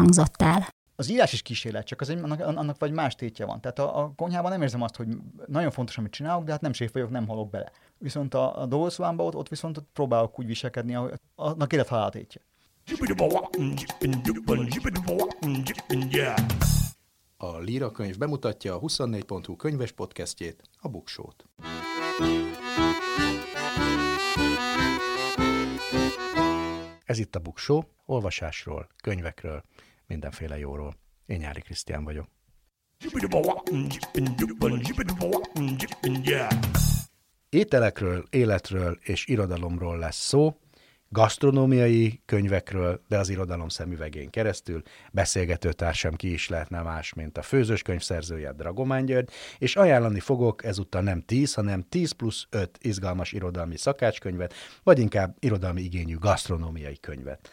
hangzott el. Az írás is kísérlet, csak az egy, annak, annak vagy más tétje van. Tehát a, a konyhában nem érzem azt, hogy nagyon fontos, amit csinálok, de hát nem séf vagyok, nem halok bele. Viszont a, a dolgozóámban ott, ott viszont ott próbálok úgy viselkedni, ahogy annak élet haláltétje. A Líra könyv bemutatja a 24.hu könyves podcastjét, a Buksót. Ez itt a Buksó, olvasásról, könyvekről, mindenféle jóról. Én Nyári Krisztián vagyok. Ételekről, életről és irodalomról lesz szó, gasztronómiai könyvekről, de az irodalom szemüvegén keresztül. Beszélgetőtársam ki is lehetne más, mint a főzős könyvszerzője Dragomán György, és ajánlani fogok ezúttal nem 10, hanem 10 plusz 5 izgalmas irodalmi szakácskönyvet, vagy inkább irodalmi igényű gasztronómiai könyvet.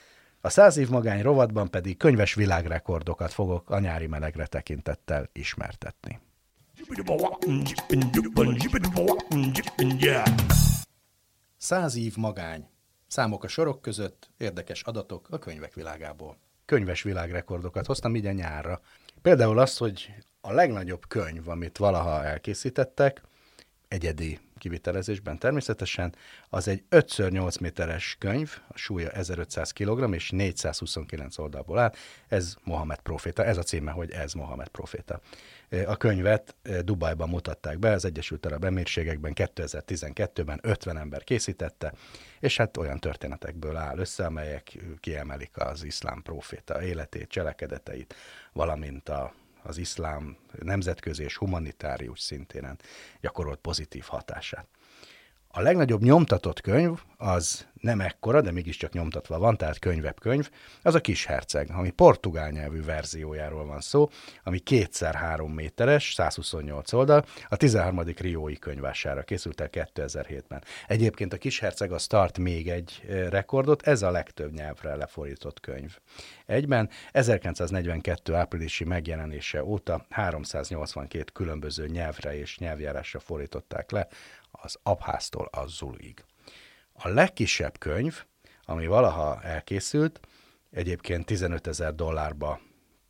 A száz év magány rovatban pedig könyves világrekordokat fogok a nyári melegre tekintettel ismertetni. Száz év magány. Számok a sorok között, érdekes adatok a könyvek világából. Könyves világrekordokat hoztam így a nyárra. Például azt, hogy a legnagyobb könyv, amit valaha elkészítettek, egyedi kivitelezésben természetesen, az egy 5x8 méteres könyv, a súlya 1500 kg és 429 oldalból áll. Ez Mohamed Proféta, ez a címe, hogy ez Mohamed Proféta. A könyvet Dubajban mutatták be, az Egyesült Arab Emírségekben 2012-ben 50 ember készítette, és hát olyan történetekből áll össze, amelyek kiemelik az iszlám proféta életét, cselekedeteit, valamint a az iszlám nemzetközi és humanitárius szintéren gyakorolt pozitív hatását. A legnagyobb nyomtatott könyv az nem ekkora, de mégiscsak nyomtatva van, tehát könyvebb könyv, az a Kis Herceg, ami portugál nyelvű verziójáról van szó, ami kétszer három méteres, 128 oldal, a 13. Riói könyvására készült el 2007-ben. Egyébként a Kis Herceg az tart még egy rekordot, ez a legtöbb nyelvre lefordított könyv. Egyben 1942. áprilisi megjelenése óta 382 különböző nyelvre és nyelvjárásra fordították le az abháztól az zuluig. A legkisebb könyv, ami valaha elkészült, egyébként 15 ezer dollárba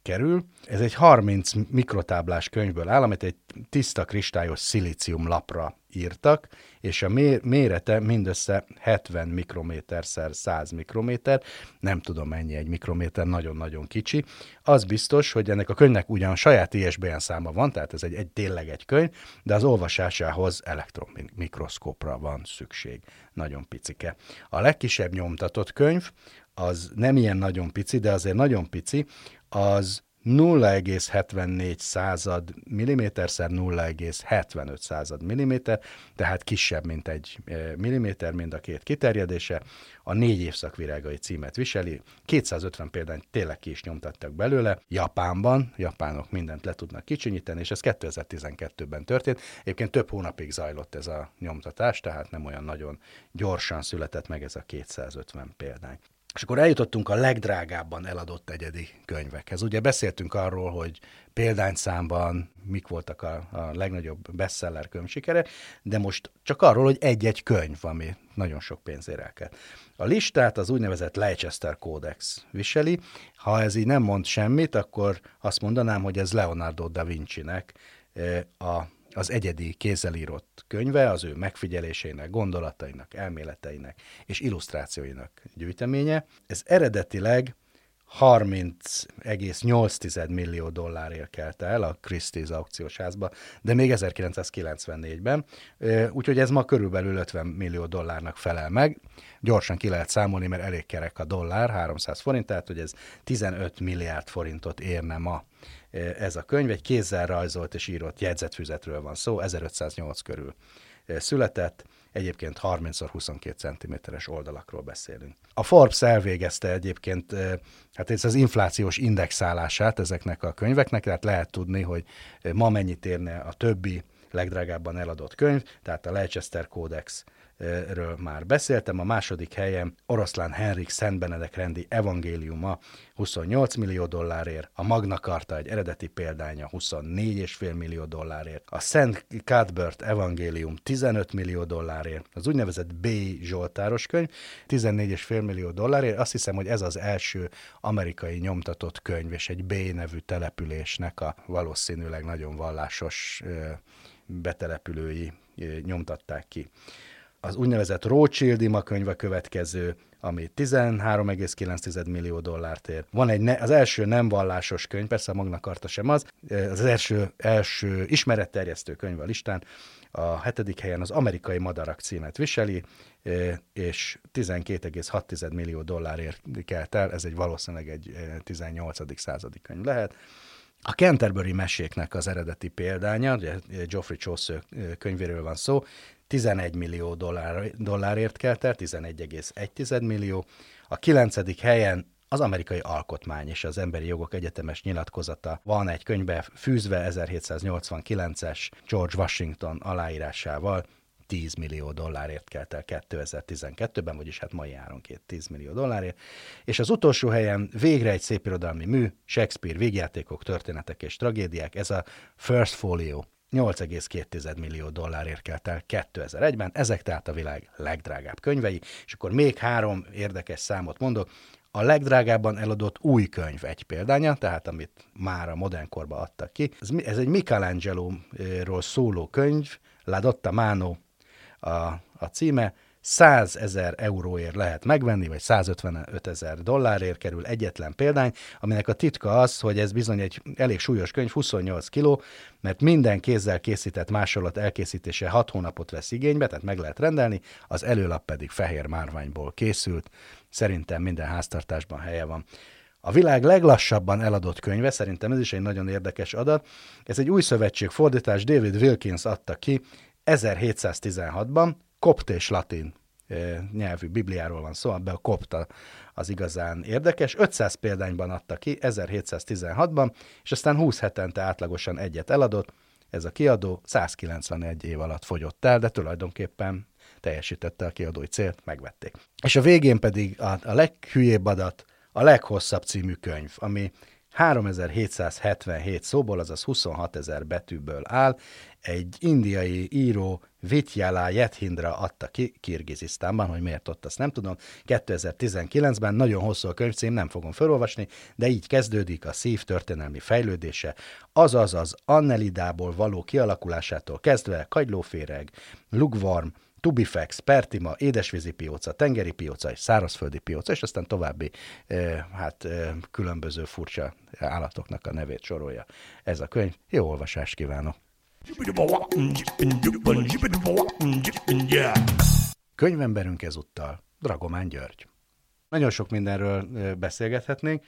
kerül. Ez egy 30 mikrotáblás könyvből áll, amit egy tiszta kristályos szilícium lapra írtak, és a mérete mindössze 70 mikrométer szer 100 mikrométer, nem tudom mennyi egy mikrométer, nagyon-nagyon kicsi. Az biztos, hogy ennek a könyvnek ugyan saját ISBN száma van, tehát ez egy, egy tényleg egy könyv, de az olvasásához elektronmikroszkópra van szükség. Nagyon picike. A legkisebb nyomtatott könyv, az nem ilyen nagyon pici, de azért nagyon pici, az 0,74 század milliméterszer 0,75 század milliméter, tehát kisebb, mint egy milliméter, mind a két kiterjedése. A négy évszak virágai címet viseli. 250 példányt tényleg ki is nyomtattak belőle. Japánban, japánok mindent le tudnak kicsinyíteni, és ez 2012-ben történt. Egyébként több hónapig zajlott ez a nyomtatás, tehát nem olyan nagyon gyorsan született meg ez a 250 példány. És akkor eljutottunk a legdrágábban eladott egyedi könyvekhez. Ugye beszéltünk arról, hogy példányszámban mik voltak a, a legnagyobb bestseller könyvsikere, de most csak arról, hogy egy-egy könyv, ami nagyon sok pénzért elkel. A listát az úgynevezett Leicester Codex viseli. Ha ez így nem mond semmit, akkor azt mondanám, hogy ez Leonardo da Vinci-nek eh, a az egyedi kézzel írott könyve, az ő megfigyeléseinek, gondolatainak, elméleteinek és illusztrációinak gyűjteménye. Ez eredetileg 30,8 millió dollárért kelt el a Christie's aukciós házba, de még 1994-ben, úgyhogy ez ma körülbelül 50 millió dollárnak felel meg. Gyorsan ki lehet számolni, mert elég kerek a dollár, 300 forint, tehát hogy ez 15 milliárd forintot érne ma ez a könyv. Egy kézzel rajzolt és írott jegyzetfüzetről van szó, 1508 körül született, egyébként 30x22 cm-es oldalakról beszélünk. A Forbes elvégezte egyébként hát ez az inflációs indexálását ezeknek a könyveknek, tehát lehet tudni, hogy ma mennyit érne a többi legdrágábban eladott könyv, tehát a Leicester Codex ről már beszéltem. A második helyen Oroszlán Henrik Szent Benedek rendi evangéliuma 28 millió dollárért, a Magna Carta egy eredeti példánya 24,5 millió dollárért, a Szent Cuthbert evangélium 15 millió dollárért, az úgynevezett B. Zsoltáros könyv 14,5 millió dollárért. Azt hiszem, hogy ez az első amerikai nyomtatott könyv, és egy B nevű településnek a valószínűleg nagyon vallásos betelepülői nyomtatták ki az úgynevezett Rothschild ima könyv a következő, ami 13,9 millió dollárt ér. Van egy, ne, az első nem vallásos könyv, persze a Magna Carta sem az, az első, első ismeretterjesztő könyv a listán, a hetedik helyen az amerikai madarak címet viseli, és 12,6 millió dollárért kelt el, ez egy valószínűleg egy 18. századi könyv lehet. A Canterbury meséknek az eredeti példánya, ugye Geoffrey Chaucer könyvéről van szó, 11 millió dollár, dollárért kelt el, 11,1 millió. A kilencedik helyen az amerikai alkotmány és az emberi jogok egyetemes nyilatkozata van egy könyvbe fűzve 1789-es George Washington aláírásával, 10 millió dollárért kelt el 2012-ben, vagyis hát mai áron két 10 millió dollárért. És az utolsó helyen végre egy szép irodalmi mű, Shakespeare végjátékok, történetek és tragédiák, ez a First Folio 8,2 millió dollárért kelt el 2001-ben, ezek tehát a világ legdrágább könyvei, és akkor még három érdekes számot mondok. A legdrágábban eladott új könyv egy példánya, tehát amit már a modern korba adtak ki. Ez egy Michelangelo-ról szóló könyv, La Dotta Mano a, a címe, 100 ezer euróért lehet megvenni, vagy 155 ezer dollárért kerül egyetlen példány, aminek a titka az, hogy ez bizony egy elég súlyos könyv, 28 kiló, mert minden kézzel készített másolat elkészítése 6 hónapot vesz igénybe, tehát meg lehet rendelni, az előlap pedig fehér márványból készült, szerintem minden háztartásban helye van. A világ leglassabban eladott könyve, szerintem ez is egy nagyon érdekes adat, ez egy új szövetség fordítás, David Wilkins adta ki 1716-ban, kopt és latin nyelvű Bibliáról van szó, abban a kopta az igazán érdekes. 500 példányban adta ki 1716-ban, és aztán 20 hetente átlagosan egyet eladott. Ez a kiadó 191 év alatt fogyott el, de tulajdonképpen teljesítette a kiadói célt, megvették. És a végén pedig a, a leghülyébb adat, a leghosszabb című könyv, ami 3777 szóból, azaz 26 ezer betűből áll, egy indiai író Vityala Jethindra adta ki Kirgizisztánban, hogy miért ott, azt nem tudom. 2019-ben nagyon hosszú a könyvcím, nem fogom felolvasni, de így kezdődik a szív történelmi fejlődése, azaz az annelidából való kialakulásától kezdve kagylóféreg, lugvarm, Tubifex, Pertima, édesvízi pióca, tengeri pióca és szárazföldi pióca, és aztán további hát, különböző furcsa állatoknak a nevét sorolja ez a könyv. Jó olvasást kívánok! Könyvemberünk ezúttal Dragomán György. Nagyon sok mindenről beszélgethetnénk,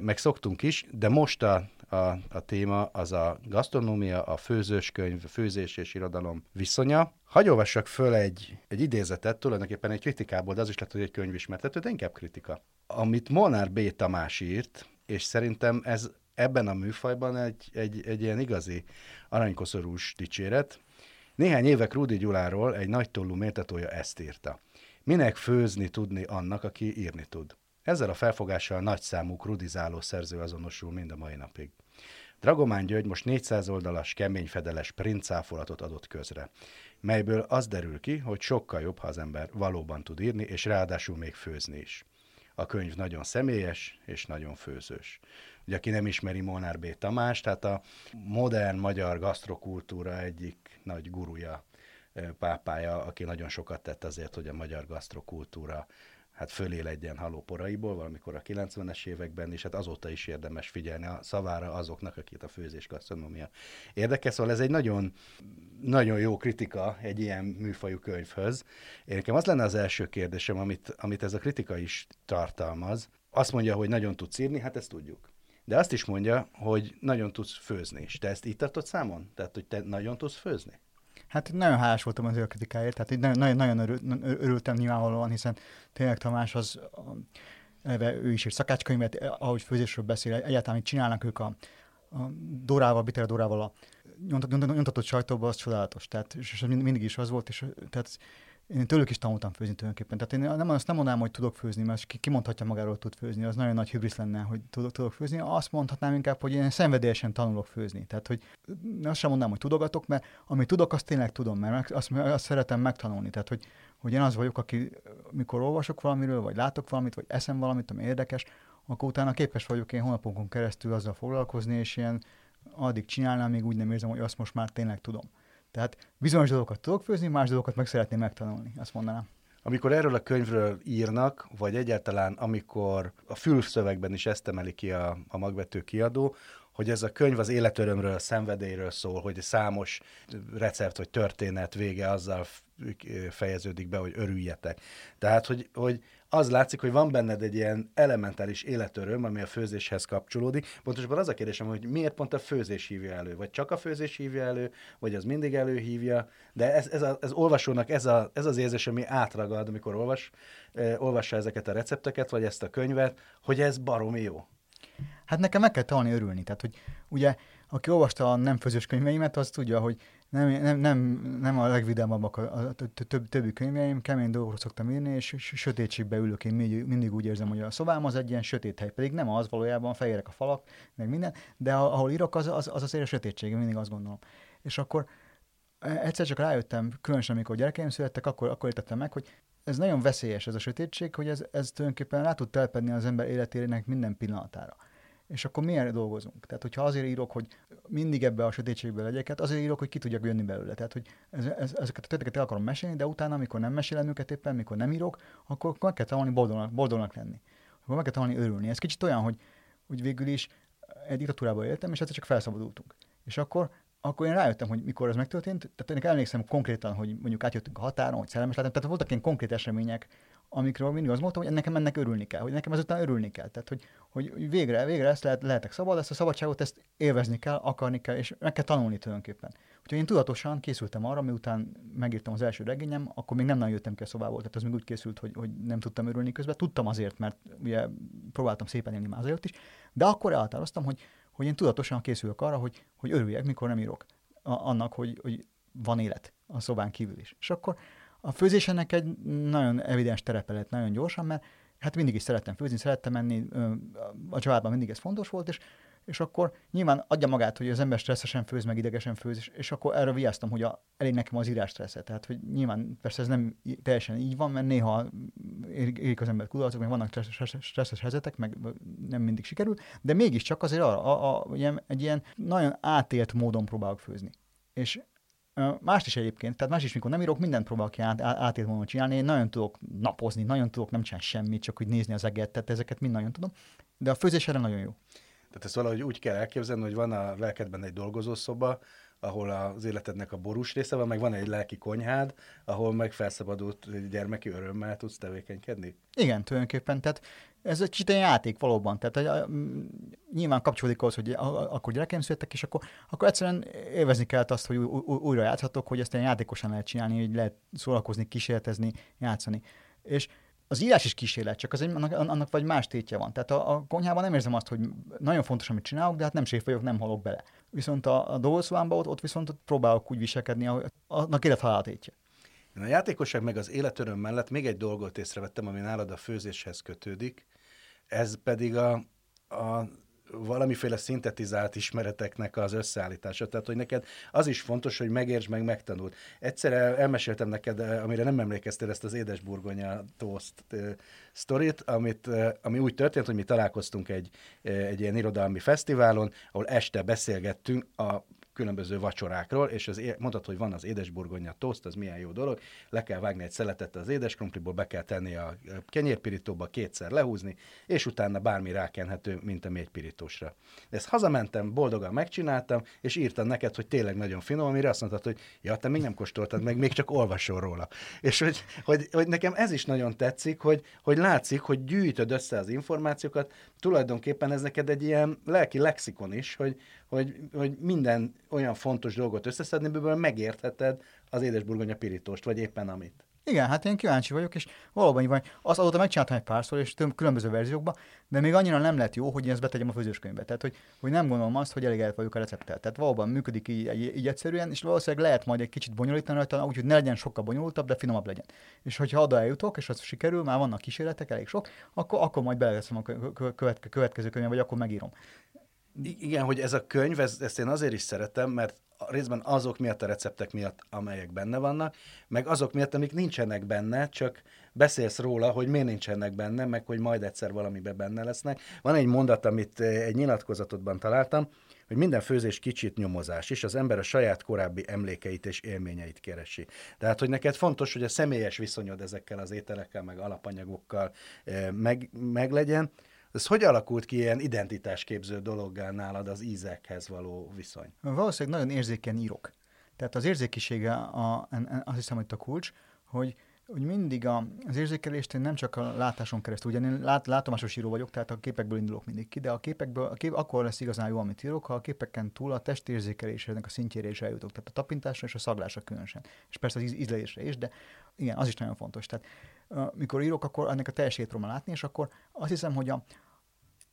meg szoktunk is, de most a, a, a téma az a gasztronómia, a főzőskönyv, a főzés és irodalom viszonya. Hagy olvassak föl egy, egy idézetet, tulajdonképpen egy kritikából, de az is lehet, hogy egy könyvismertető, de inkább kritika. Amit Molnár B. Tamás írt, és szerintem ez ebben a műfajban egy, egy, egy ilyen igazi aranykoszorús dicséret. Néhány évek Rudi Gyuláról egy nagy tollú méltatója ezt írta. Minek főzni tudni annak, aki írni tud? Ezzel a felfogással nagy számú krudizáló szerző azonosul mind a mai napig. Dragomán György most 400 oldalas, keményfedeles princáfolatot adott közre, melyből az derül ki, hogy sokkal jobb, ha az ember valóban tud írni, és ráadásul még főzni is. A könyv nagyon személyes és nagyon főzős. Ugye aki nem ismeri Molnár B. Tamás, tehát a modern magyar gasztrokultúra egyik nagy guruja, pápája, aki nagyon sokat tett azért, hogy a magyar gasztrokultúra hát fölé legyen halóporaiból, valamikor a 90-es években, és hát azóta is érdemes figyelni a szavára azoknak, akit a főzés gasztronómia érdekes. Szóval ez egy nagyon, nagyon jó kritika egy ilyen műfajú könyvhöz. Én nekem az lenne az első kérdésem, amit, amit ez a kritika is tartalmaz. Azt mondja, hogy nagyon tudsz írni, hát ezt tudjuk. De azt is mondja, hogy nagyon tudsz főzni is. Te ezt így tartod számon? Tehát, hogy te nagyon tudsz főzni? Hát nagyon hálás voltam az ő kritikáért, tehát így nagyon, nagyon, nagyon örül, örültem nyilvánvalóan, hiszen tényleg Tamás az, eleve ő is egy szakácskönyvet, ahogy főzésről beszél, egyáltalán mit csinálnak ők a, a Dorával, Bitter Dorával a nyomtatott sajtóban, az csodálatos. Tehát és mindig is az volt, és tehát én tőlük is tanultam főzni tulajdonképpen. Tehát én nem, azt nem mondanám, hogy tudok főzni, mert ki, kimondhatja magáról, hogy tud főzni, az nagyon nagy hibris lenne, hogy tudok, tudok főzni. Azt mondhatnám inkább, hogy én szenvedélyesen tanulok főzni. Tehát, hogy azt sem mondanám, hogy tudogatok, mert amit tudok, azt tényleg tudom, mert azt, azt szeretem megtanulni. Tehát, hogy, hogy én az vagyok, aki mikor olvasok valamiről, vagy látok valamit, vagy eszem valamit, ami érdekes, akkor utána képes vagyok én hónapokon keresztül azzal foglalkozni, és ilyen addig csinálnám, még úgy nem érzem, hogy azt most már tényleg tudom. Tehát bizonyos dolgokat tudok főzni, más dolgokat meg szeretném megtanulni, azt mondanám. Amikor erről a könyvről írnak, vagy egyáltalán amikor a fülszövegben is ezt emeli ki a, a magvető kiadó, hogy ez a könyv az életörömről, a szenvedélyről szól, hogy számos recept vagy történet vége azzal fejeződik be, hogy örüljetek. Tehát, hogy, hogy az látszik, hogy van benned egy ilyen elementális életöröm, ami a főzéshez kapcsolódik. Pontosabban az a kérdésem, hogy miért pont a főzés hívja elő? Vagy csak a főzés hívja elő, vagy az mindig előhívja? De ez, ez, a, ez olvasónak ez, a, ez az érzés, ami átragad, amikor olvas, eh, olvassa ezeket a recepteket, vagy ezt a könyvet, hogy ez baromi jó. Hát nekem meg kell tanulni örülni. Tehát, hogy ugye, aki olvasta a nem főzős könyveimet, az tudja, hogy nem, nem, nem, nem a legvidámabbak a, a, a több, többi könyveim, kemény dolgokról szoktam írni, és sötétségbe ülök, én mindig, mindig úgy érzem, hogy a szobám az egy ilyen sötét hely, pedig nem az valójában, fehérek a falak, meg minden, de ahol írok, az, az, az azért a sötétség, mindig azt gondolom. És akkor e, egyszer csak rájöttem, különösen amikor gyerekeim születtek, akkor, akkor értettem meg, hogy ez nagyon veszélyes ez a sötétség, hogy ez, ez tulajdonképpen rá tud telepedni az ember életének minden pillanatára és akkor miért dolgozunk? Tehát, hogyha azért írok, hogy mindig ebbe a sötétségbe legyek, hát azért írok, hogy ki tudjak jönni belőle. Tehát, hogy ez, ez, ezeket a történeteket el akarom mesélni, de utána, amikor nem mesélem őket éppen, amikor nem írok, akkor meg kell tanulni boldognak, boldognak lenni. Akkor meg kell tanulni örülni. Ez kicsit olyan, hogy, hogy végül is egy diktatúrában éltem, és egyszer csak felszabadultunk. És akkor akkor én rájöttem, hogy mikor ez megtörtént. Tehát én emlékszem konkrétan, hogy mondjuk átjöttünk a határon, hogy szerelmes lettem. Tehát voltak ilyen konkrét események, amikről mindig azt mondtam, hogy nekem ennek örülni kell, hogy nekem ezután örülni kell. Tehát, hogy, hogy végre, végre ezt lehet, lehetek szabad, ezt a szabadságot, ezt élvezni kell, akarni kell, és meg kell tanulni tulajdonképpen. Úgyhogy én tudatosan készültem arra, miután megírtam az első regényem, akkor még nem nagyon jöttem ki a szobából, tehát az még úgy készült, hogy, hogy nem tudtam örülni közben. Tudtam azért, mert ugye próbáltam szépen élni már azért is, de akkor elhatároztam, hogy, hogy én tudatosan készülök arra, hogy, hogy örüljek, mikor nem írok. Annak, hogy, hogy van élet a szobán kívül is. És akkor a főzés ennek egy nagyon evidens terepe lett nagyon gyorsan, mert hát mindig is szerettem főzni, szerettem menni, a családban mindig ez fontos volt, és, és akkor nyilván adja magát, hogy az ember stresszesen főz, meg idegesen főz, és, és akkor erre vigyáztam, hogy a, elég nekem az írás stressze. Tehát, hogy nyilván persze ez nem teljesen így van, mert néha érik az ember kudarcok, meg vannak stresszes, stresszes helyzetek, meg nem mindig sikerül, de mégiscsak azért arra, a, a, ilyen, egy ilyen nagyon átélt módon próbálok főzni. És Mást is egyébként, tehát más is, mikor nem írok, mindent próbálok át, átért volna csinálni. Én nagyon tudok napozni, nagyon tudok nem csinálni semmit, csak úgy nézni az eget, tehát ezeket mind nagyon tudom. De a főzés erre nagyon jó. Tehát ezt valahogy úgy kell elképzelni, hogy van a lelkedben egy dolgozószoba, ahol az életednek a borús része van, meg van egy lelki konyhád, ahol meg felszabadult gyermeki örömmel tudsz tevékenykedni? Igen, tulajdonképpen. Tehát ez egy kicsit játék valóban. Tehát nyilván kapcsolódik ahhoz, hogy akkor gyerekeim születtek, és akkor, akkor egyszerűen élvezni kellett azt, hogy újra játszhatok, hogy ezt ilyen játékosan lehet csinálni, hogy lehet szórakozni, kísérletezni, játszani. És az írás is kísérlet, csak az egy, annak, annak vagy más tétje van. Tehát a, a konyhában nem érzem azt, hogy nagyon fontos, amit csinálok, de hát nem séf vagyok, nem halok bele. Viszont a, a dolgozóámban ott, ott viszont ott próbálok úgy viselkedni, ahogy annak élet tétje. A játékosság meg az életöröm mellett még egy dolgot észrevettem, ami nálad a főzéshez kötődik, ez pedig a, a valamiféle szintetizált ismereteknek az összeállítása. Tehát, hogy neked az is fontos, hogy megértsd meg, megtanuld. Egyszer elmeséltem neked, amire nem emlékeztél, ezt az édesburgonya toast sztorit, amit, ami úgy történt, hogy mi találkoztunk egy, egy ilyen irodalmi fesztiválon, ahol este beszélgettünk a különböző vacsorákról, és az, mondtad, hogy van az édesburgonya toszt, az milyen jó dolog, le kell vágni egy szeletet az édeskrumpliból, be kell tenni a kenyérpirítóba, kétszer lehúzni, és utána bármi rákenhető, mint a mégypirítósra. Ezt hazamentem, boldogan megcsináltam, és írtam neked, hogy tényleg nagyon finom, amire azt mondtad, hogy ja, te még nem kóstoltad meg, még csak olvasol róla. És hogy, hogy, hogy nekem ez is nagyon tetszik, hogy, hogy látszik, hogy gyűjtöd össze az információkat, tulajdonképpen ez neked egy ilyen lelki lexikon is, hogy, hogy, hogy minden olyan fontos dolgot összeszedni, amiből megértheted az édesburgonya pirítóst, vagy éppen amit. Igen, hát én kíváncsi vagyok, és valóban így van. Az azóta megcsináltam egy párszor, és több különböző verziókban, de még annyira nem lett jó, hogy én ezt betegyem a főzőskönyvbe. Tehát, hogy, hogy nem gondolom azt, hogy elég vagyok a recepttel. Tehát valóban működik így, így, így, egyszerűen, és valószínűleg lehet majd egy kicsit bonyolítani rajta, úgyhogy ne legyen sokkal bonyolultabb, de finomabb legyen. És hogyha oda eljutok, és az sikerül, már vannak kísérletek, elég sok, akkor, akkor majd beleveszem a következő könyvbe, vagy akkor megírom. Igen, hogy ez a könyv, ez, ezt én azért is szeretem, mert részben azok miatt a receptek miatt, amelyek benne vannak, meg azok miatt, amik nincsenek benne, csak beszélsz róla, hogy miért nincsenek benne, meg hogy majd egyszer valamiben benne lesznek. Van egy mondat, amit eh, egy nyilatkozatodban találtam, hogy minden főzés kicsit nyomozás is, az ember a saját korábbi emlékeit és élményeit keresi. Tehát, hogy neked fontos, hogy a személyes viszonyod ezekkel az ételekkel, meg alapanyagokkal eh, meg, meglegyen, ez hogy alakult ki ilyen identitásképző dologgá nálad az ízekhez való viszony? Valószínűleg nagyon érzékeny írok. Tehát az érzékisége a, azt hiszem, hogy a kulcs, hogy, hogy mindig a, az érzékelést én nem csak a látáson keresztül, ugye én lát, látomásos író vagyok, tehát a képekből indulok mindig ki, de a képekből, a kép, akkor lesz igazán jó, amit írok, ha a képeken túl a testérzékelésnek a szintjére is eljutok, tehát a tapintásra és a szaglásra különösen. És persze az ízlésre is, de igen, az is nagyon fontos. Tehát mikor írok, akkor ennek a teljesét próbálom látni, és akkor azt hiszem, hogy a,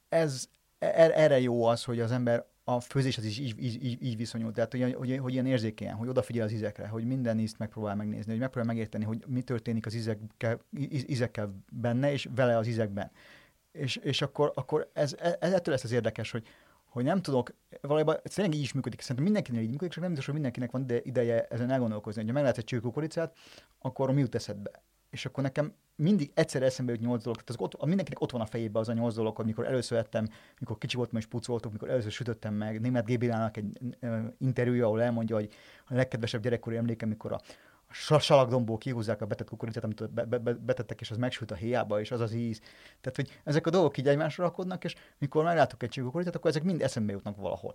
ez, er, erre jó az, hogy az ember a főzéshez is így, így, így, így tehát hogy, hogy, hogy ilyen érzékenyen, hogy odafigyel az ízekre, hogy minden ízt megpróbál megnézni, hogy megpróbál megérteni, hogy mi történik az ízekkel, ízekkel benne, és vele az ízekben. És, és akkor, akkor ez, ez, ettől lesz az érdekes, hogy, hogy nem tudok, valójában ez tényleg így is működik, szerintem mindenkinek így működik, csak nem biztos, hogy mindenkinek van ideje ezen elgondolkozni. Ha meglátsz egy csőkukoricát, akkor mi jut eszedbe? És akkor nekem mindig egyszer eszembe jut nyolc dolog. Tehát ott, mindenkinek ott van a fejében az a nyolc dolog, hogy mikor először ettem, mikor kicsi voltam és pucoltuk, mikor először sütöttem meg. Német Gébilának egy interjúja, ahol elmondja, hogy a legkedvesebb gyerekkori emléke, mikor a, salakdomból kihúzzák a betett kukoricát, amit be, be, be, betettek, és az megsült a héjába, és az az íz. Tehát, hogy ezek a dolgok így egymásra rakodnak, és mikor meglátok egy kukoricát, akkor ezek mind eszembe jutnak valahol.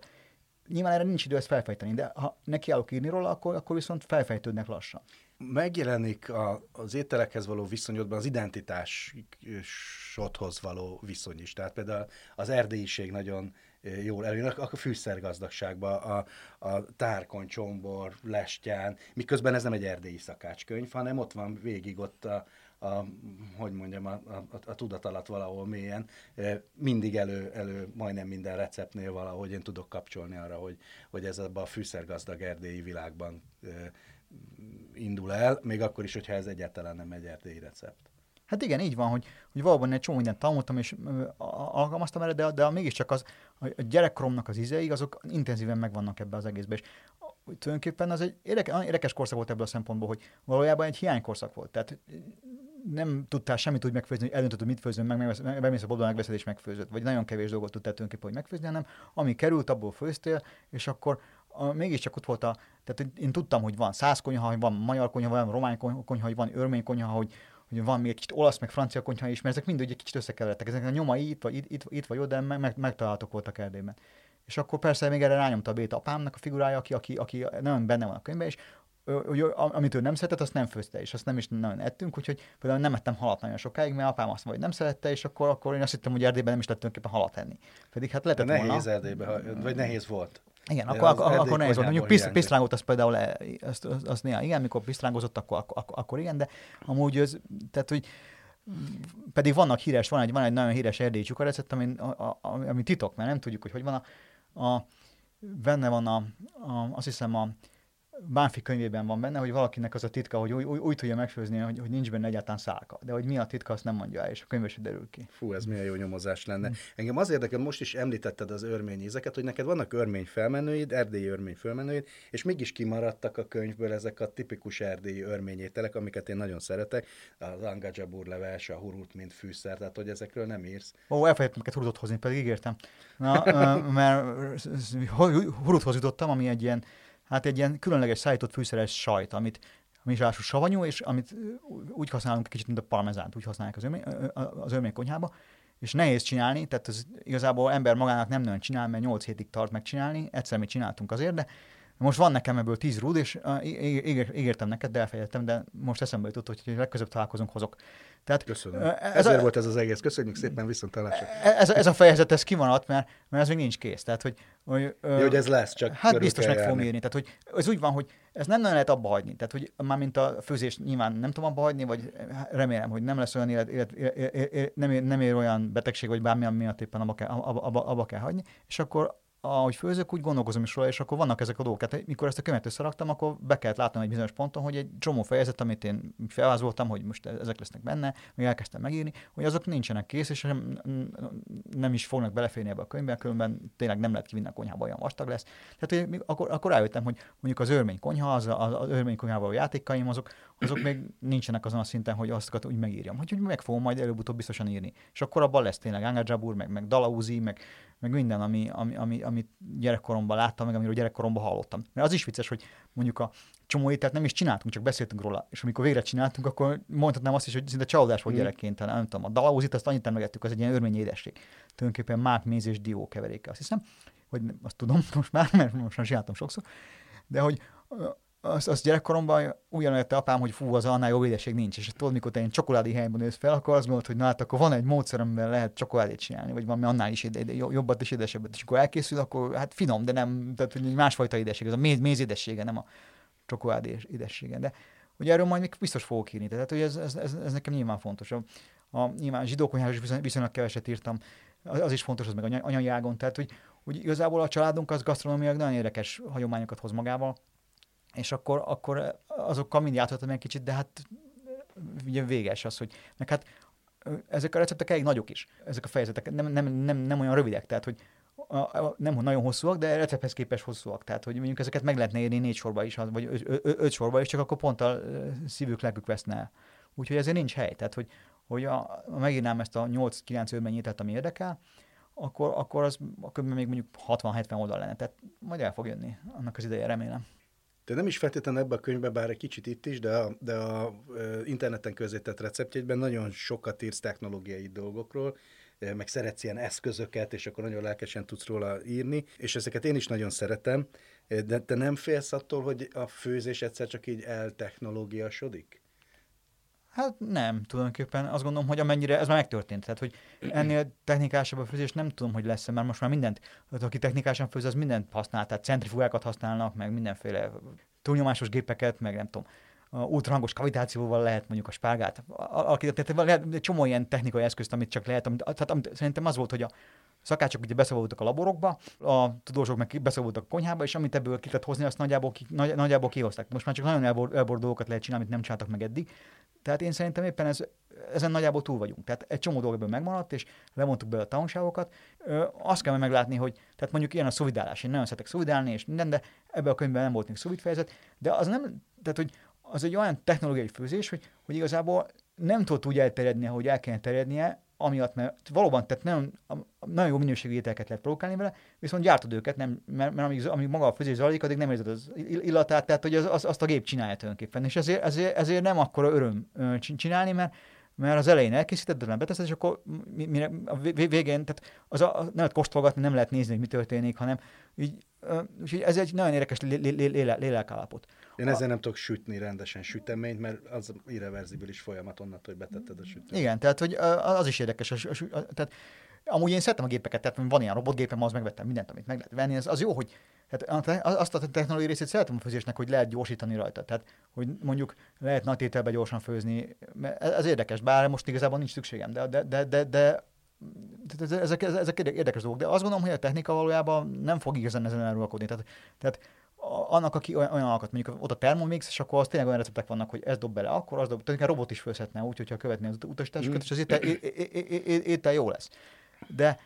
Nyilván erre nincs idő ezt felfejteni, de ha nekiállok írni róla, akkor, akkor viszont felfejtődnek lassan megjelenik a, az ételekhez való viszonyodban az identitásodhoz való viszony is. Tehát például az erdélyiség nagyon jól előjön, a fűszergazdagságban, a, a tárkony, csombor, lestján, miközben ez nem egy erdélyi szakácskönyv, hanem ott van végig ott a, a hogy mondjam, a, a, a tudat alatt valahol mélyen, mindig elő, elő majdnem minden receptnél valahogy én tudok kapcsolni arra, hogy, hogy ez abban a fűszergazdag erdélyi világban indul el, még akkor is, hogyha ez egyáltalán nem egy erdélyi recept. Hát igen, így van, hogy, hogy valóban egy csomó mindent tanultam, és alkalmaztam erre, de, de mégiscsak az, a gyerekkoromnak az ízeig, azok intenzíven megvannak ebbe az egészbe. És tulajdonképpen az egy érdekes, érdekes korszak volt ebből a szempontból, hogy valójában egy hiánykorszak volt. Tehát nem tudtál semmit úgy megfőzni, hogy eldöntöd, hogy mit főzöm, meg, bemész a boltba, megveszed és megfőzöd. Vagy nagyon kevés dolgot tudtál tulajdonképpen, hogy megfőzni, hanem ami került, abból főztél, és akkor a, mégiscsak ott volt a, tehát én tudtam, hogy van száz konyha, hogy van magyar konyha, van román konyha, hogy van örmény konyha, hogy, hogy van még egy kicsit olasz, meg francia konyha is, mert ezek mind egy kicsit összekeveredtek. Ezek a nyomai itt vagy, itt, itt, itt vagy oda, meg, meg, megtalálhatók voltak Erdélyben. És akkor persze még erre rányomta a Béta apámnak a figurája, aki, aki, aki nem benne van a könyvben, és hogy, amit ő nem szeretett, azt nem főzte, és azt nem is nagyon ettünk, úgyhogy például nem ettem halat nagyon sokáig, mert apám azt vagy nem szerette, és akkor, akkor én azt hittem, hogy Erdélyben nem is lettünk éppen halat enni. Pedig hát lehetett nehéz volna. Erdélyben, vagy nehéz volt. Igen, akkor, akkor, akkor nehéz volt. Mondjuk piszt, pisztrángot az például, azt, azt, azt néha igen, mikor pisztrángozott, akkor, akkor, akkor igen, de amúgy ez, tehát hogy pedig vannak híres, van egy, van egy nagyon híres erdélyi csukarecept, ami, a, a, ami titok, mert nem tudjuk, hogy hogy van a, a benne van a, a, azt hiszem a Bánfi könyvében van benne, hogy valakinek az a titka, hogy úgy, úgy, úgy tudja megfőzni, hogy, hogy nincs benne egyáltalán szálka. De hogy mi a titka, azt nem mondja el, és a könyvben derül ki. Fú, ez milyen jó nyomozás lenne. Mm. Engem az érdekel, most is említetted az örmény ízeket, hogy neked vannak örmény felmenőid, erdélyi örmény felmenőid, és mégis kimaradtak a könyvből ezek a tipikus erdélyi örményételek, amiket én nagyon szeretek, az angajabur leves, a hurut, mint fűszer, tehát hogy ezekről nem írsz. Ó, elfelejtettem neked hurutot hozni, pedig ígértem. Na, mert huruthoz jutottam, ami egy ilyen hát egy ilyen különleges szállított fűszeres sajt, amit ami ráadásul savanyú, és amit úgy használunk kicsit, mint a parmezánt, úgy használják az, örmény, az konyhába, és nehéz csinálni, tehát ez igazából ember magának nem nagyon csinál, mert 8 hétig tart megcsinálni, egyszer mi csináltunk azért, de, most van nekem ebből tíz rúd, és ígértem neked, de elfelejtettem, de most eszembe jutott, hogy legközebb találkozunk, hozok. Tehát, Köszönöm. Ez Ezért a, volt ez az egész. Köszönjük szépen, viszont Ez, ez a fejezet, ez kimaradt, mert, mert ez még nincs kész. Tehát, hogy, hogy, Jó, hogy ez lesz, csak Hát biztos meg fogom írni. Tehát, hogy ez úgy van, hogy ez nem nagyon lehet abba hagyni. Tehát, hogy már mint a főzés nyilván nem tudom abba hagyni, vagy remélem, hogy nem lesz olyan élet, élet, élet, élet nem, ér, nem ér olyan betegség, vagy bármilyen miatt éppen abba kell, abba, abba, abba kell hagyni, és akkor ahogy főzök, úgy gondolkozom is róla, és akkor vannak ezek a dolgok. Tehát mikor ezt a könyvet összeraktam, akkor be kellett látnom egy bizonyos ponton, hogy egy csomó fejezet, amit én felvázoltam, hogy most ezek lesznek benne, még elkezdtem megírni, hogy azok nincsenek kész, és nem, nem is fognak beleférni ebbe a könyvbe, különben tényleg nem lehet kivinni a konyhába, olyan vastag lesz. Tehát hogy akkor, akkor rájöttem, hogy mondjuk az örmény konyha, az, az, az örmény konyhával a játékaim, azok, azok még nincsenek azon a szinten, hogy azt úgy megírjam. Hogy, hogy meg fogom majd előbb-utóbb biztosan írni. És akkor abban lesz tényleg Anga meg, meg Dalauzi, meg, meg minden, ami, ami, ami, amit gyerekkoromban láttam, meg amiről gyerekkoromban hallottam. Mert az is vicces, hogy mondjuk a csomó ételt nem is csináltunk, csak beszéltünk róla. És amikor végre csináltunk, akkor mondhatnám azt is, hogy szinte csalódás volt mm. gyerekként. Nem tudom, a dalauzit azt annyit emlegettük, az egy ilyen örmény édesség. Tulajdonképpen mák, méz és dió keveréke, azt hiszem. Hogy azt tudom most már, mert most már csináltam sokszor. De hogy azt, azt gyerekkoromban ugyanolyan apám, hogy fú, az annál jobb édesség nincs. És tudod, mikor te egy csokoládé helyben nősz fel, akkor azt gondolod, hogy na hát akkor van egy módszer, amivel lehet csokoládét csinálni, vagy valami annál is ide, ide, jobbat és édesebbet. És akkor elkészül, akkor hát finom, de nem, tehát hogy másfajta édesség. Ez a méz, méz édessége, nem a csokoládé édessége. De hogy erről majd még biztos fogok írni. Tehát, hogy ez, ez, ez, ez nekem nyilván fontos. A, a nyilván zsidókonyháról is viszonylag, viszonylag keveset írtam, az, az is fontos, az meg anyai ágon. Tehát, hogy, hogy igazából a családunk az gasztronómiailag nagyon érdekes hagyományokat hoz magával és akkor, akkor azokkal mind játszottam egy kicsit, de hát ugye véges az, hogy meg hát ezek a receptek elég nagyok is, ezek a fejezetek, nem, nem, nem, nem olyan rövidek, tehát hogy a, a, nem nagyon hosszúak, de recepthez képes hosszúak. Tehát, hogy mondjuk ezeket meg lehetne írni négy sorba is, vagy öt, öt sorba is, csak akkor pont a szívük, lelkük veszne el. Úgyhogy ezért nincs hely. Tehát, hogy, hogy a, a megírnám ezt a 8-9 örményételt, ami érdekel, akkor, akkor az akkor még mondjuk 60-70 oldal lenne. Tehát majd el fog jönni annak az ideje, remélem. De nem is feltétlenül ebbe a könyvbe, bár egy kicsit itt is, de a, de a interneten közzétett receptjében nagyon sokat írsz technológiai dolgokról, meg szeretsz ilyen eszközöket, és akkor nagyon lelkesen tudsz róla írni, és ezeket én is nagyon szeretem, de te nem félsz attól, hogy a főzés egyszer csak így eltechnológiasodik? Hát nem, tulajdonképpen azt gondolom, hogy amennyire ez már megtörtént. Tehát, hogy ennél technikásabb a főzés nem tudom, hogy lesz mert most már mindent, aki technikásan főz, az mindent használ, tehát centrifugákat használnak, meg mindenféle túlnyomásos gépeket, meg nem tudom, ultrahangos kavitációval lehet mondjuk a spárgát alakítani. Tehát lehet egy csomó ilyen technikai eszközt, amit csak lehet, amit, tehát amit szerintem az volt, hogy a szakácsok ugye beszabadultak a laborokba, a tudósok meg beszabadultak a konyhába, és amit ebből ki lehet hozni, azt nagyjából, ki, nagy, nagyjából kihozták. Most már csak nagyon elbor, dolgokat lehet csinálni, amit nem csináltak meg eddig. Tehát én szerintem éppen ez, ezen nagyjából túl vagyunk. Tehát egy csomó dolog ebből megmaradt, és lemondtuk be a tanulságokat. Ö, azt kell meglátni, hogy tehát mondjuk ilyen a szovidálás. Én nagyon szeretek szovidálni, és minden, de ebben a könyvben nem volt még szovid fejezet, de az nem, tehát hogy az egy olyan technológiai főzés, hogy, hogy igazából nem tud úgy elterjedni, ahogy el kellene terjednie, amiatt, mert valóban tehát nagyon, nagyon jó minőségű ételeket lehet produkálni vele, viszont gyártod őket, nem, mert, mert amíg, amíg maga a főzés zajlik, addig nem érzed az illatát, tehát hogy az, az, azt a gép csinálja tulajdonképpen. És ezért, ezért, ezért nem akkora öröm csinálni, mert, mert az elején elkészíted, de nem beteszed, és akkor mire, a végén, tehát az a, nem lehet kóstolgatni, nem lehet nézni, hogy mi történik, hanem így, úgyhogy ez egy nagyon érdekes lélekállapot. Én ezzel nem tudok sütni rendesen süteményt, mert az irreverzibilis folyamat onnan, hogy betetted a süteményt. Igen, tehát hogy az is érdekes. A, a, a, tehát, amúgy én szeretem a gépeket, tehát van ilyen robotgépem, az megvettem mindent, amit meg lehet venni. Az, az jó, hogy tehát azt a technológiai részét szeretem a főzésnek, hogy lehet gyorsítani rajta. Tehát, hogy mondjuk lehet nagy tételbe gyorsan főzni. Ez érdekes, bár most igazából nincs szükségem, de, de, de, de, de ezek, ezek érdekes dolgok. De azt gondolom, hogy a technika valójában nem fog igazán ezen elrúgakodni. Tehát, tehát annak, aki olyan, olyan alkat, mondjuk ott a Thermomix, és akkor az tényleg olyan receptek vannak, hogy ez dob bele, akkor az dob, tehát a robot is főzhetne úgy, hogyha követné az utasításokat, mm. és az étel, étel jó lesz. De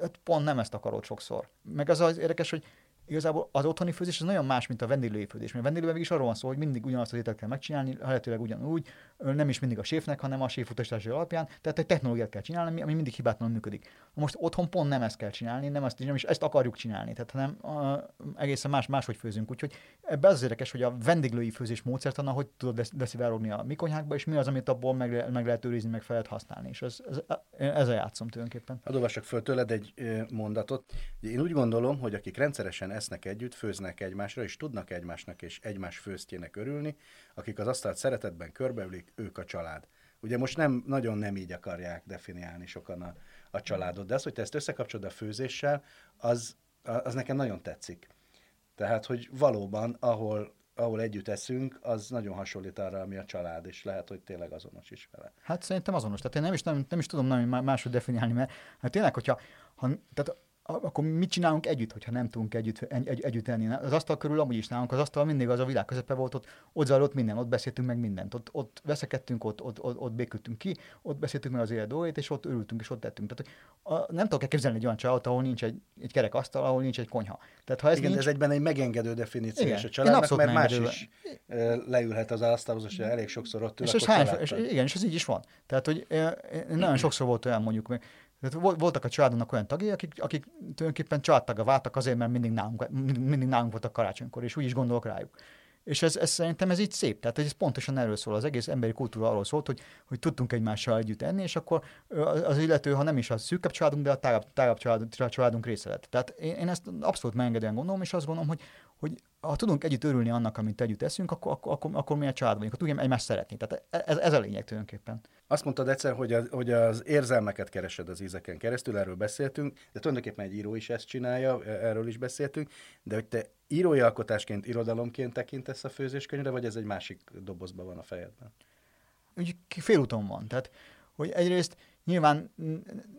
hát pont nem ezt akarod sokszor. Meg az az érdekes, hogy igazából az otthoni főzés az nagyon más, mint a vendéglői főzés. Mert a vendéglőben is arról van szó, hogy mindig ugyanazt az ételt kell megcsinálni, lehetőleg ugyanúgy, nem is mindig a séfnek, hanem a séf utasítási alapján. Tehát egy technológiát kell csinálni, ami mindig hibátlanul működik. Most otthon pont nem ezt kell csinálni, nem, ezt, nem is ezt akarjuk csinálni, tehát hanem a, egészen más, máshogy főzünk. Úgyhogy ebbe az érdekes, hogy a vendéglői főzés módszertana, hogy tudod leszivárogni a mi konyhákba, és mi az, amit abból meg, meg lehet őrizni, meg fel lehet használni. És ez, ez, ezzel játszom tulajdonképpen. Hadd olvassak föl tőled egy mondatot. Én úgy gondolom, hogy akik rendszeresen esznek együtt, főznek egymásra, és tudnak egymásnak és egymás főztjének örülni, akik az asztalt szeretetben körbeülik, ők a család. Ugye most nem, nagyon nem így akarják definiálni sokan a, a családot, de az, hogy te ezt összekapcsolod a főzéssel, az, az nekem nagyon tetszik. Tehát, hogy valóban, ahol, ahol együtt eszünk, az nagyon hasonlít arra, ami a család, és lehet, hogy tényleg azonos is vele. Hát szerintem azonos. Tehát én nem is, nem, nem is tudom nem máshogy definiálni, mert hát tényleg, hogyha ha, tehát akkor mit csinálunk együtt, hogyha nem tudunk együtt, egy, együtt enni? Az asztal körül amúgy is nálunk, az asztal mindig az a világ közepe volt, ott, ott zajlott minden, ott beszéltünk meg mindent, ott, ott veszekedtünk, ott, ott, ott, ott békültünk ki, ott beszéltünk meg az élet dolgait, és ott örültünk, és ott tettünk. Tehát a, nem tudok elképzelni egy olyan családot, ahol nincs egy, egy kerek asztal, ahol nincs egy konyha. Tehát, ha ez Igen, nincs... ez egyben egy megengedő definíció, igen, és a családnak, mert más is leülhet az asztalhoz, és elég sokszor ott ül, és, és, hány, és, igen, és ez így is van. Tehát, hogy nagyon sokszor volt olyan mondjuk, voltak a családunknak olyan tagjai, akik, akik tulajdonképpen családtaga váltak azért, mert mindig nálunk, mindig nálunk voltak karácsonykor, és úgy is gondolok rájuk. És ez, ez szerintem ez így szép. Tehát ez pontosan erről szól. Az egész emberi kultúra arról szólt, hogy, hogy tudtunk egymással együtt enni, és akkor az illető, ha nem is a szűkebb családunk, de a tágabb, tágabb családunk, családunk része lett. Tehát én, én ezt abszolút megengedően gondolom, és azt gondolom, hogy, hogy ha tudunk együtt örülni annak, amit együtt eszünk, akkor, akkor, akkor, akkor mi a család vagyunk, akkor tudjuk egymást szeretni. Tehát ez, ez a lényeg tulajdonképpen. Azt mondtad egyszer, hogy, a, hogy az érzelmeket keresed az ízeken keresztül, erről beszéltünk, de tulajdonképpen egy író is ezt csinálja, e, erről is beszéltünk, de hogy te írói alkotásként, irodalomként tekintesz a főzéskönyvre, vagy ez egy másik dobozban van a fejedben? Úgy félúton van. Tehát, hogy egyrészt Nyilván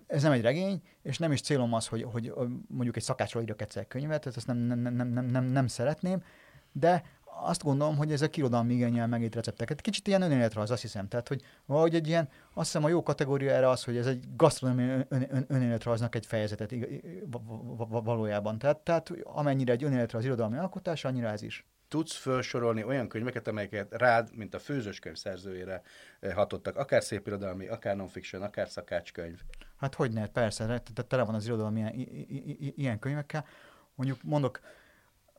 ez nem egy regény, és nem is célom az, hogy, hogy mondjuk egy szakácsról írjak egyszer könyvet, ezt nem, nem, nem, nem, nem, nem szeretném, de azt gondolom, hogy ezek irodalmi igényel megít recepteket. Kicsit ilyen önéletrajz, azt hiszem. Tehát, hogy valahogy egy ilyen, azt hiszem a jó kategória erre az, hogy ez egy gasztronómiai ön, ön, önéletrajznak egy fejezetet valójában. Tehát, tehát amennyire egy önéletrajz irodalmi alkotás, annyira ez is tudsz felsorolni olyan könyveket, amelyeket rád, mint a főzőskönyv szerzőjére eh, hatottak, akár szép irodalmi, akár non-fiction, akár szakácskönyv? Hát hogy ne, persze, tehát tele van az irodalom ilyen, ilyen könyvekkel. Mondjuk mondok,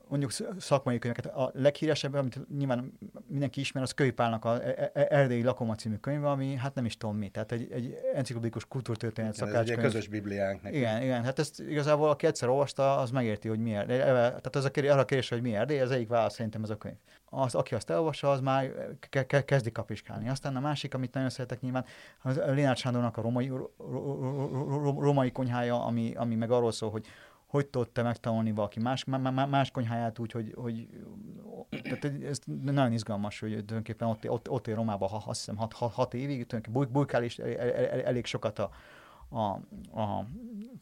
mondjuk szakmai könyveket. A leghíresebb, amit nyilván mindenki ismer, az Kőpálnak a e- e- Erdélyi Lakoma című könyve, ami hát nem is tudom mi, tehát egy, egy enciklopédikus kultúrtörténet szakácskönyv. Ez egy közös bibliánk neki. Igen, igen, hát ezt igazából aki egyszer olvasta, az megérti, hogy miért. Tehát az a kérdés, arra a kérdés, hogy miért, de az egyik válasz szerintem ez a könyv. Az, aki azt elolvassa, az már ke- ke- kezdi kapiskálni. Aztán a másik, amit nagyon szeretek nyilván, az Lénár Sándornak a romai, romai konyhája, ami, ami meg arról szól, hogy hogy tudta megtanulni valaki más, más konyháját úgy, hogy, hogy tehát ez nagyon izgalmas, hogy tulajdonképpen ott, ott, ott él Romában, ha, azt hiszem, hat, hat, hat évig, tulajdonképpen bujkál is elég sokat a, a, a,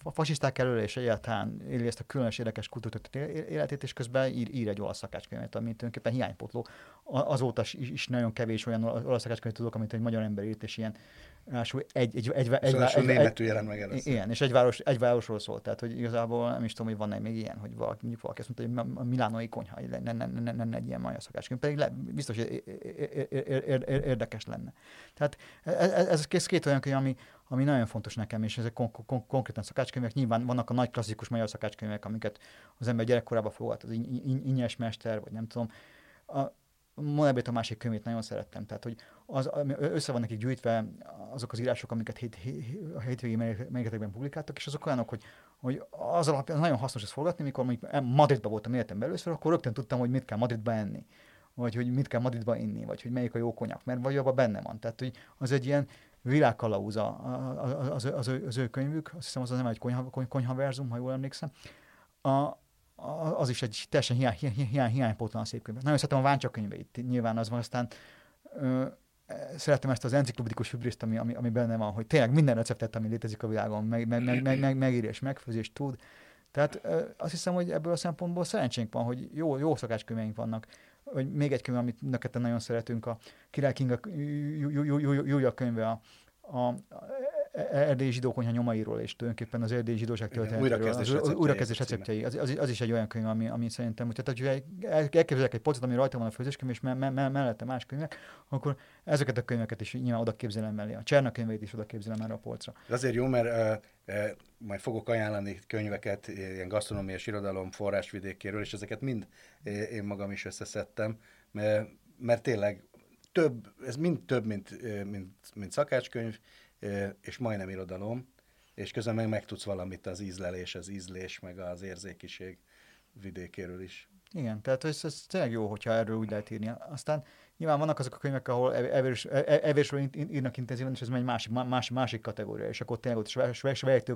a fasiszták elől, és egyáltalán éli ezt a különös érdekes kultúrtörténet életét, és közben ír, ír egy olasz szakácskönyvet, ami tulajdonképpen hiánypotló. Azóta is, is nagyon kevés olyan olasz szakácskönyvet tudok, amit egy magyar ember írt, és ilyen Ráadásul egy, egy, egy, egy, egy, egy, németül jelent meg először. Igen, és egy, város, egy városról szól, tehát hogy igazából nem is tudom, hogy van-e még ilyen, hogy valaki, mondjuk valaki azt mondta, hogy a milánoi konyha, lenne, ne, ne, ne, ne, egy ilyen magyar szakácskönyv, pedig le, biztos, hogy érdekes lenne. Tehát ez, ez, ez két olyan könyv, ami, ami nagyon fontos nekem, és ezek kon- kon- konkrétan szakácskönyvek. Nyilván vannak a nagy klasszikus magyar szakácskönyvek, amiket az ember gyerekkorában fogad, az Inyes Mester, vagy nem tudom. A, Monebét a másik könyvét nagyon szerettem, tehát hogy az, össze van nekik gyűjtve azok az írások, amiket hét, hét, a hétvégi melléketekben publikáltak, és azok olyanok, hogy, hogy az alapján nagyon hasznos ezt forgatni, mikor mondjuk Madridba voltam életemben először, akkor rögtön tudtam, hogy mit kell Madridba enni, vagy hogy mit kell Madridba inni, vagy hogy melyik a jó konyak, mert vagy abban benne van. Tehát, hogy az egy ilyen világkalauza az, az, az, ő, az ő könyvük, azt hiszem az, nem egy konyha, konyha verzum, ha jól emlékszem. A, az is egy teljesen hiány, hiány, hiánypótlan szép könyv. Nagyon szeretem a Váncsa könyveit, nyilván az van, aztán ö, szeretem ezt az enciklopedikus hübriszt, ami, ami, ami benne van, hogy tényleg minden receptet, ami létezik a világon, meg, meg, meg, meg, meg, megír és megfőz és tud. Tehát azt hiszem, hogy ebből a szempontból szerencsénk van, hogy jó, jó szakácskönyveink vannak. Vagy még egy könyv, amit neked nagyon szeretünk, a Király Kinga Júlia könyve, a, a, erdélyi zsidókonyha nyomairól, és tulajdonképpen az erdélyi zsidóság történetéről, az újrakezdés receptjei, az, az, az, is egy olyan könyv, ami, ami szerintem, hogy tehát, hogy elképzelek egy pocit, ami rajta van a főzéskönyv, és me, me, me, mellette más könyvek, akkor ezeket a könyveket is nyilván oda képzelem mellé. A Cserna könyveit is oda képzelem erre a polcra. Ez azért jó, mert uh, uh, majd fogok ajánlani könyveket, ilyen gasztronómiás irodalom forrásvidékéről, és ezeket mind én magam is összeszedtem, mert, mert tényleg több, ez mind több, mint, mint, mint szakácskönyv, és majdnem irodalom, és közben meg megtudsz valamit az ízlelés, az ízlés, meg az érzékiség vidékéről is. Igen, tehát ez, ez tényleg jó, hogyha erről úgy lehet írni. Aztán nyilván vannak azok a könyvek, ahol evés, e- e- evésről ír- írnak intenzíven, és ez egy másik, másik, másik kategória, és akkor tényleg ott Svejtől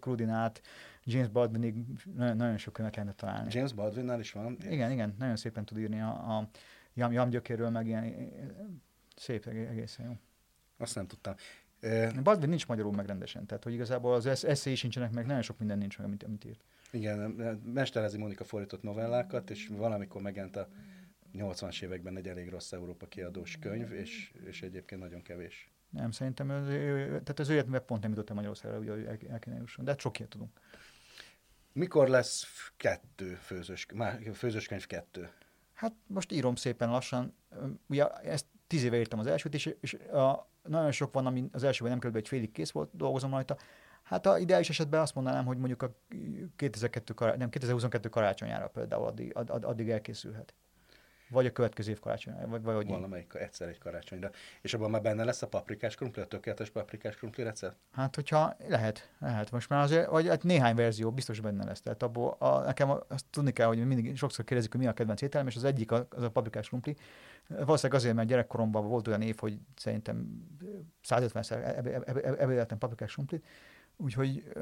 Crudin át, James Baldwinig nagyon, nagyon sok könyvet lehetne találni. James Baldwinnál is van? Igen, igen, nagyon szépen tud írni a, a Jam, Jam meg ilyen szép, egészen jó. Azt nem tudtam. Baldwin nincs magyarul meg rendesen, tehát hogy igazából az eszély sincsenek meg, nagyon sok minden nincs meg, amit, amit írt. Igen, Mesterezi Monika fordított novellákat, és valamikor megent a 80-as években egy elég rossz Európa kiadós könyv, és, és egyébként nagyon kevés. Nem, szerintem az, tehát az ő pont nem jutott el Magyarországra, ugye el, el kéne jusson, de hát sok ilyet tudunk. Mikor lesz kettő főzős, főzős könyv kettő? Hát most írom szépen lassan. Ugye ezt tíz éve írtam az elsőt, és, és a, nagyon sok van, ami az elsőben nem került, egy félig kész volt, dolgozom rajta. Hát a ideális esetben azt mondanám, hogy mondjuk a 2002 kará... nem, 2022 karácsonyára például addig, addig elkészülhet. Vagy a következő év karácsonyra, vagy, vagy Valamelyik egyszer egy karácsonyra. És abban már benne lesz a paprikás krumpli, a tökéletes paprikás krumpli recept? Hát, hogyha lehet, lehet. Most már azért, vagy hát néhány verzió biztos benne lesz. Tehát abból a, nekem azt tudni kell, hogy mindig sokszor kérdezik, hogy mi a kedvenc ételem, és az egyik az a paprikás krumpli. Valószínűleg azért, mert gyerekkoromban volt olyan év, hogy szerintem 150-szer ebédeltem paprikás krumplit, úgyhogy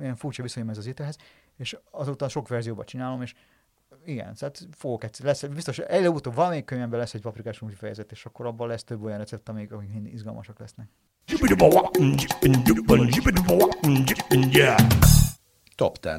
ilyen furcsa viszonyom ez az ételhez, és azóta sok verzióban csinálom, és igen, tehát fogok egyszer, lesz, biztos előbb-utóbb valamelyik könyvemben lesz egy paprikás mufli fejezet, és akkor abban lesz több olyan recept, amik, amik izgalmasak lesznek. Top 10.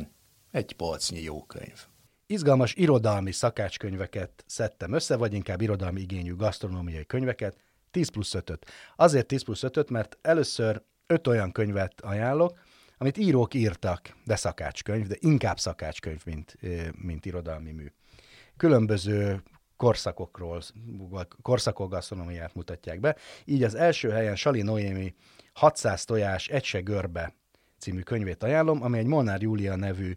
Egy polcnyi jó könyv. Izgalmas irodalmi szakácskönyveket szedtem össze, vagy inkább irodalmi igényű gasztronómiai könyveket, 10 plusz 5 Azért 10 plusz 5 mert először öt olyan könyvet ajánlok, amit írók írtak, de szakácskönyv, de inkább szakácskönyv, mint, mint irodalmi mű. Különböző korszakokról, korszakok gasztronómiát mutatják be. Így az első helyen Sali Noémi 600 tojás, egy se görbe című könyvét ajánlom, ami egy Molnár Júlia nevű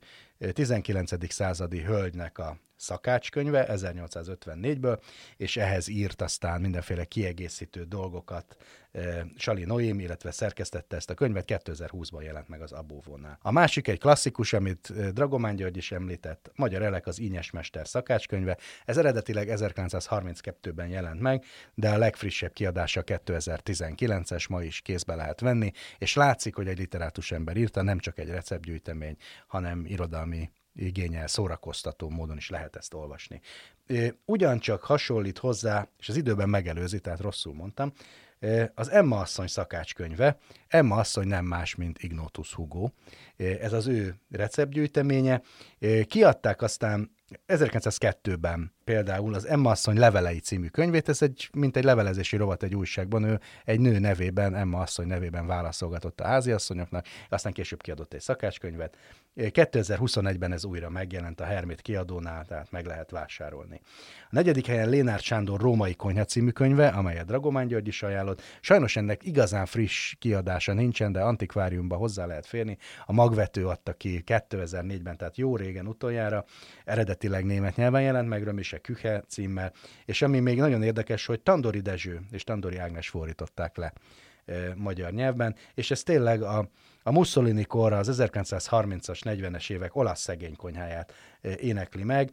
19. századi hölgynek a szakácskönyve 1854-ből, és ehhez írt aztán mindenféle kiegészítő dolgokat e, Sali Noém, illetve szerkesztette ezt a könyvet, 2020-ban jelent meg az Abóvónál. A másik egy klasszikus, amit eh, Dragomán György is említett, Magyar Elek az Ínyes Mester szakácskönyve. Ez eredetileg 1932-ben jelent meg, de a legfrissebb kiadása 2019-es, ma is kézbe lehet venni, és látszik, hogy egy literátus ember írta, nem csak egy receptgyűjtemény, hanem irodalmi igényel szórakoztató módon is lehet ezt olvasni. Ugyancsak hasonlít hozzá, és az időben megelőzi, tehát rosszul mondtam, az Emma asszony szakácskönyve. Emma asszony nem más, mint Ignotus Hugo. Ez az ő receptgyűjteménye. Kiadták aztán 1902-ben például az Emma asszony levelei című könyvét, ez egy, mint egy levelezési rovat egy újságban, ő egy nő nevében, Emma asszony nevében válaszolgatott a háziasszonyoknak, aztán később kiadott egy szakácskönyvet. 2021-ben ez újra megjelent a Hermit kiadónál, tehát meg lehet vásárolni. A negyedik helyen Lénár Sándor Római Konyha című könyve, amelyet Dragomán György is ajánlott. Sajnos ennek igazán friss kiadása nincsen, de antikváriumba hozzá lehet férni. A magvető adta ki 2004-ben, tehát jó régen utoljára. Eredetileg német nyelven jelent meg, Römise Küche címmel, és ami még nagyon érdekes, hogy Tandori Dezső és Tandori Ágnes fordították le magyar nyelvben, és ez tényleg a, a Mussolini korra, az 1930-as, 40-es évek olasz szegény konyháját e, énekli meg,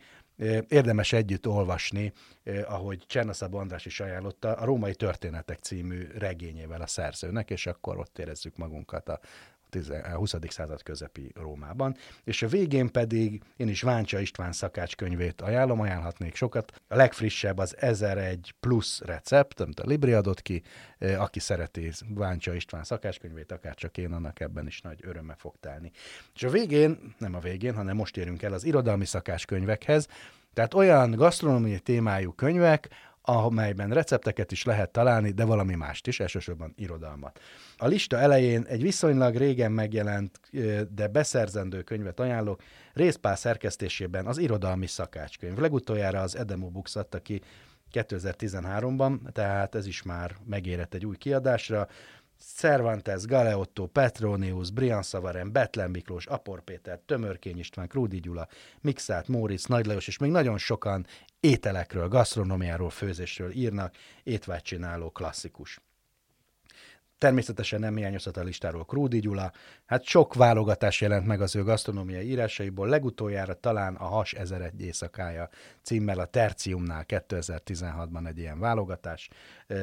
Érdemes együtt olvasni, ahogy Csernaszab András is ajánlotta, a Római Történetek című regényével a szerzőnek, és akkor ott érezzük magunkat a, a 20. század közepi Rómában. És a végén pedig én is Váncsa István szakácskönyvét ajánlom, ajánlhatnék sokat. A legfrissebb az 1001 plusz recept, amit a Libri adott ki, aki szereti Váncsa István szakácskönyvét, akár csak én, annak ebben is nagy örömmel fog tálni. És a végén, nem a végén, hanem most érünk el az irodalmi szakácskönyvekhez, tehát olyan gasztronómiai témájú könyvek, amelyben recepteket is lehet találni, de valami mást is, elsősorban irodalmat. A lista elején egy viszonylag régen megjelent, de beszerzendő könyvet ajánlok, részpál szerkesztésében az irodalmi szakácskönyv. Legutoljára az Edemo Books adta ki 2013-ban, tehát ez is már megérett egy új kiadásra. Cervantes, Galeotto, Petronius, Brian Szavaren, Betlen Miklós, Apor Péter, Tömörkény István, Krúdi Gyula, Mixát, Móricz, Nagy Lajos, és még nagyon sokan ételekről, gasztronómiáról, főzésről írnak, étvágycsináló klasszikus. Természetesen nem hiányozhat a listáról Krúdi Gyula. Hát sok válogatás jelent meg az ő gasztronómiai írásaiból, legutoljára talán a Has egy éjszakája címmel a Terciumnál 2016-ban egy ilyen válogatás.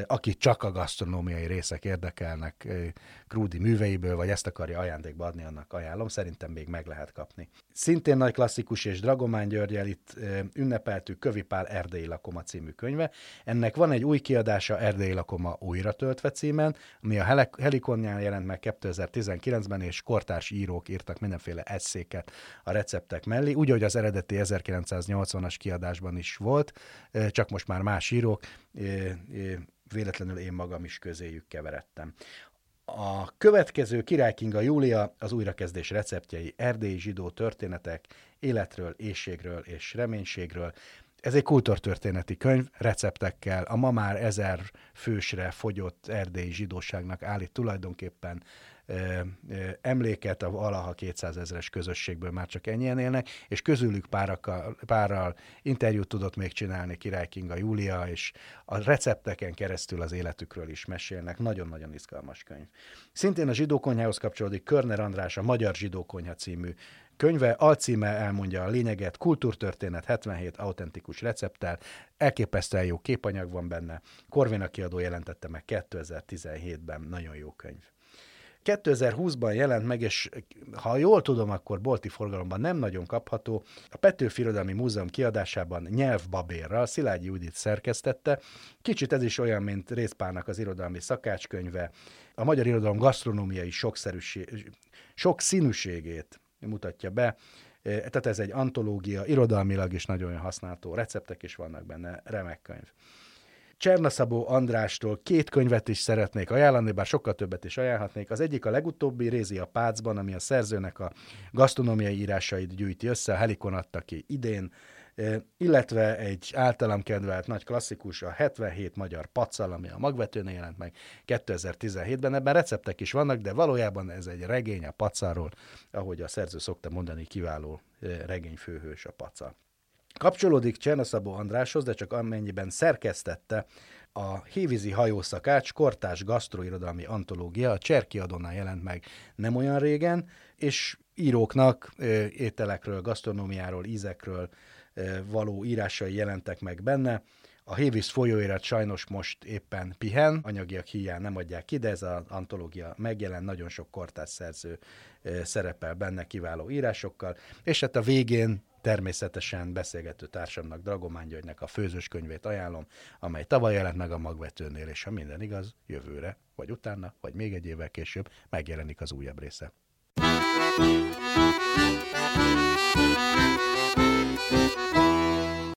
Aki csak a gasztronómiai részek érdekelnek Krúdi műveiből, vagy ezt akarja ajándékba adni, annak ajánlom, szerintem még meg lehet kapni. Szintén nagy klasszikus és Dragomán Györgyel itt ünnepeltük Kövi Pál Erdélyi Lakoma című könyve. Ennek van egy új kiadása Erdélyi Lakoma újra töltve címen, ami a Helikonján jelent meg 2019-ben, és kortárs írók írtak mindenféle eszéket a receptek mellé, úgy, hogy az eredeti 1980-as kiadásban is volt, csak most már más írók, véletlenül én magam is közéjük keveredtem. A következő Király Kinga Júlia az újrakezdés receptjei, erdélyi zsidó történetek, életről, éjségről és reménységről. Ez egy kultúrtörténeti könyv, receptekkel, a ma már ezer fősre fogyott erdélyi zsidóságnak állít tulajdonképpen emléket a valaha 200 ezeres közösségből már csak ennyien élnek, és közülük párakkal, párral interjút tudott még csinálni Király Kinga Júlia, és a recepteken keresztül az életükről is mesélnek. Nagyon-nagyon izgalmas könyv. Szintén a zsidókonyhához kapcsolódik Körner András a Magyar Zsidókonyha című könyve, alcíme elmondja a lényeget, kultúrtörténet 77 autentikus recepttel, elképesztően jó képanyag van benne, Korvina kiadó jelentette meg 2017-ben, nagyon jó könyv. 2020-ban jelent meg, és ha jól tudom, akkor bolti forgalomban nem nagyon kapható. A Petőfi Irodalmi Múzeum kiadásában nyelvbabérral Szilágyi Judit szerkesztette. Kicsit ez is olyan, mint Részpának az irodalmi szakácskönyve. A magyar irodalom gasztronómiai sokszerűség, sok színűségét mutatja be. Tehát ez egy antológia, irodalmilag is nagyon használható, receptek is vannak benne, remek könyv. Csernaszabó Andrástól két könyvet is szeretnék ajánlani, bár sokkal többet is ajánlhatnék. Az egyik a legutóbbi, Rézi a Pácban, ami a szerzőnek a gasztronómiai írásait gyűjti össze, a Helikon adta ki idén, illetve egy általam kedvelt nagy klasszikus, a 77 magyar paccal, ami a magvetőnél jelent meg 2017-ben. Ebben receptek is vannak, de valójában ez egy regény a pacáról, ahogy a szerző szokta mondani, kiváló e, regényfőhős a paca. Kapcsolódik Csernaszabó Andráshoz, de csak amennyiben szerkesztette a Hévízi hajószakács kortás gasztroirodalmi antológia, a Cserki Adonnál jelent meg nem olyan régen, és íróknak ételekről, gasztronómiáról, ízekről való írásai jelentek meg benne. A Hévíz folyóirat sajnos most éppen pihen, anyagiak hiány nem adják ki, de ez az antológia megjelen, nagyon sok kortás szerző szerepel benne kiváló írásokkal, és hát a végén Természetesen beszélgető társamnak, Dragomán Györgynek a főzős könyvét ajánlom, amely tavaly jelent meg a magvetőnél, és ha minden igaz, jövőre, vagy utána, vagy még egy évvel később megjelenik az újabb része.